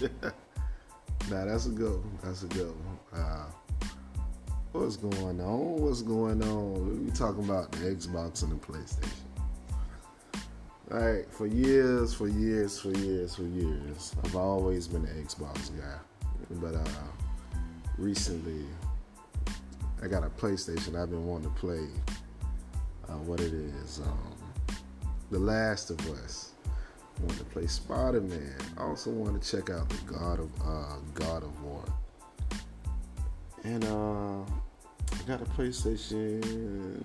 nah, that's a good one. That's a good one. Uh, what's going on? What's going on? We talking about the Xbox and the PlayStation. All right, for years, for years, for years, for years, I've always been an Xbox guy. But uh, recently, I got a PlayStation. I've been wanting to play uh, what it is, um, The Last of Us. Want to play Spider Man. I also want to check out the God of uh, God of War. And uh, I got a PlayStation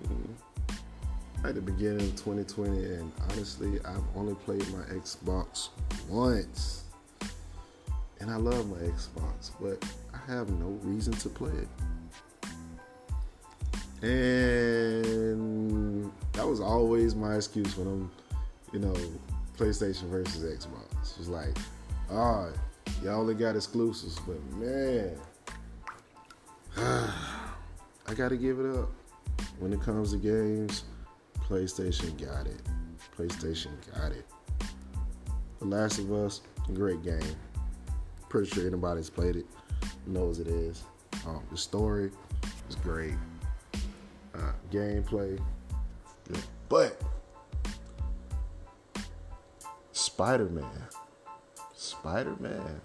at the beginning of 2020, and honestly, I've only played my Xbox once. And I love my Xbox, but I have no reason to play it. And that was always my excuse when I'm, you know, PlayStation versus Xbox. It's like, ah, oh, y'all only got exclusives, but man, I gotta give it up. When it comes to games, PlayStation got it. PlayStation got it. The Last of Us, great game. Pretty sure anybody's played it knows it is. Um, the story is great. Uh, gameplay, yeah. but Spider Man, Spider Man,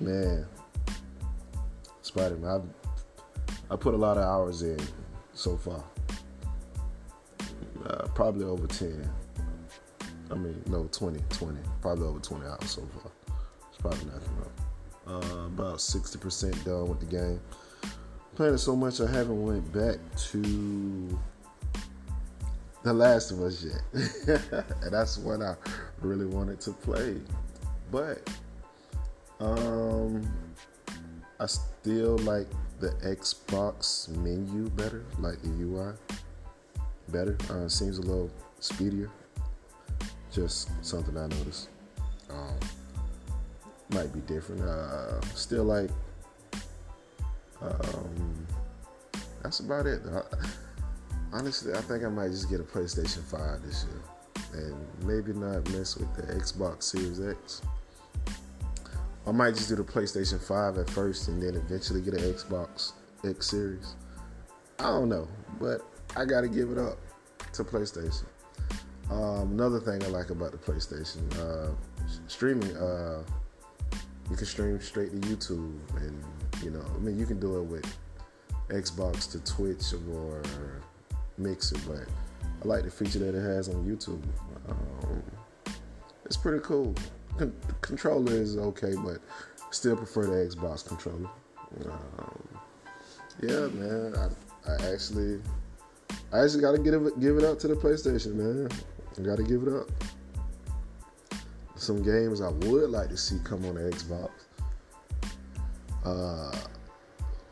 man, Spider Man. I put a lot of hours in so far. Uh, probably over 10. I mean, no, 20, 20. Probably over 20 hours so far. It's probably nothing wrong. Uh, about 60% done with the game. Playing it so much I haven't went back to The Last of Us yet. and that's what I really wanted to play. But um I still like the Xbox menu better, like the UI better. Uh, seems a little speedier. Just something I noticed. Um, might be different. Uh, still like. Um, that's about it. Honestly, I think I might just get a PlayStation 5 this year, and maybe not mess with the Xbox Series X. I might just do the PlayStation 5 at first, and then eventually get an Xbox X Series. I don't know, but I got to give it up to PlayStation. Um, another thing I like about the PlayStation, uh, streaming. Uh, you can stream straight to YouTube, and you know, I mean, you can do it with Xbox to Twitch or Mixer, but I like the feature that it has on YouTube. Um, it's pretty cool. Con- controller is okay, but still prefer the Xbox controller. Um, yeah, man, I, I actually I actually gotta give it give it up to the PlayStation, man. I gotta give it up. Some games I would like to see come on the Xbox. Uh,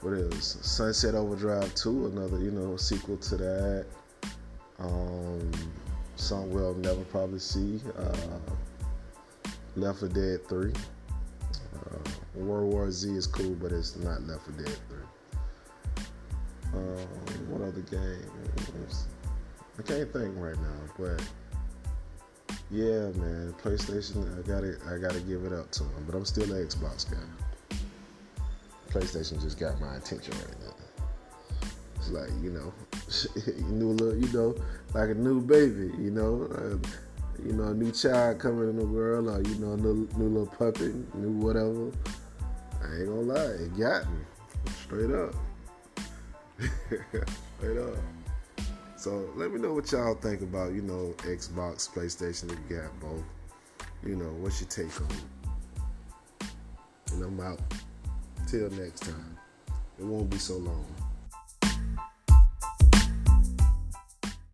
what is Sunset Overdrive 2? Another you know sequel to that. Um, we'll never probably see. Uh, Left 4 Dead 3. Uh, World War Z is cool, but it's not Left 4 Dead 3. Um, what other games? I can't think right now, but yeah, man, PlayStation. I gotta, I gotta give it up to them. But I'm still an Xbox guy. PlayStation just got my attention right now. It's like you know, you little, you know, like a new baby, you know, uh, you know, a new child coming in the world, or you know, a new, new little puppy, new whatever. I ain't gonna lie, it got me straight up. Straight up. So let me know what y'all think about, you know, Xbox, PlayStation, you got both. You know, what's your take on it? And I'm out. Till next time. It won't be so long.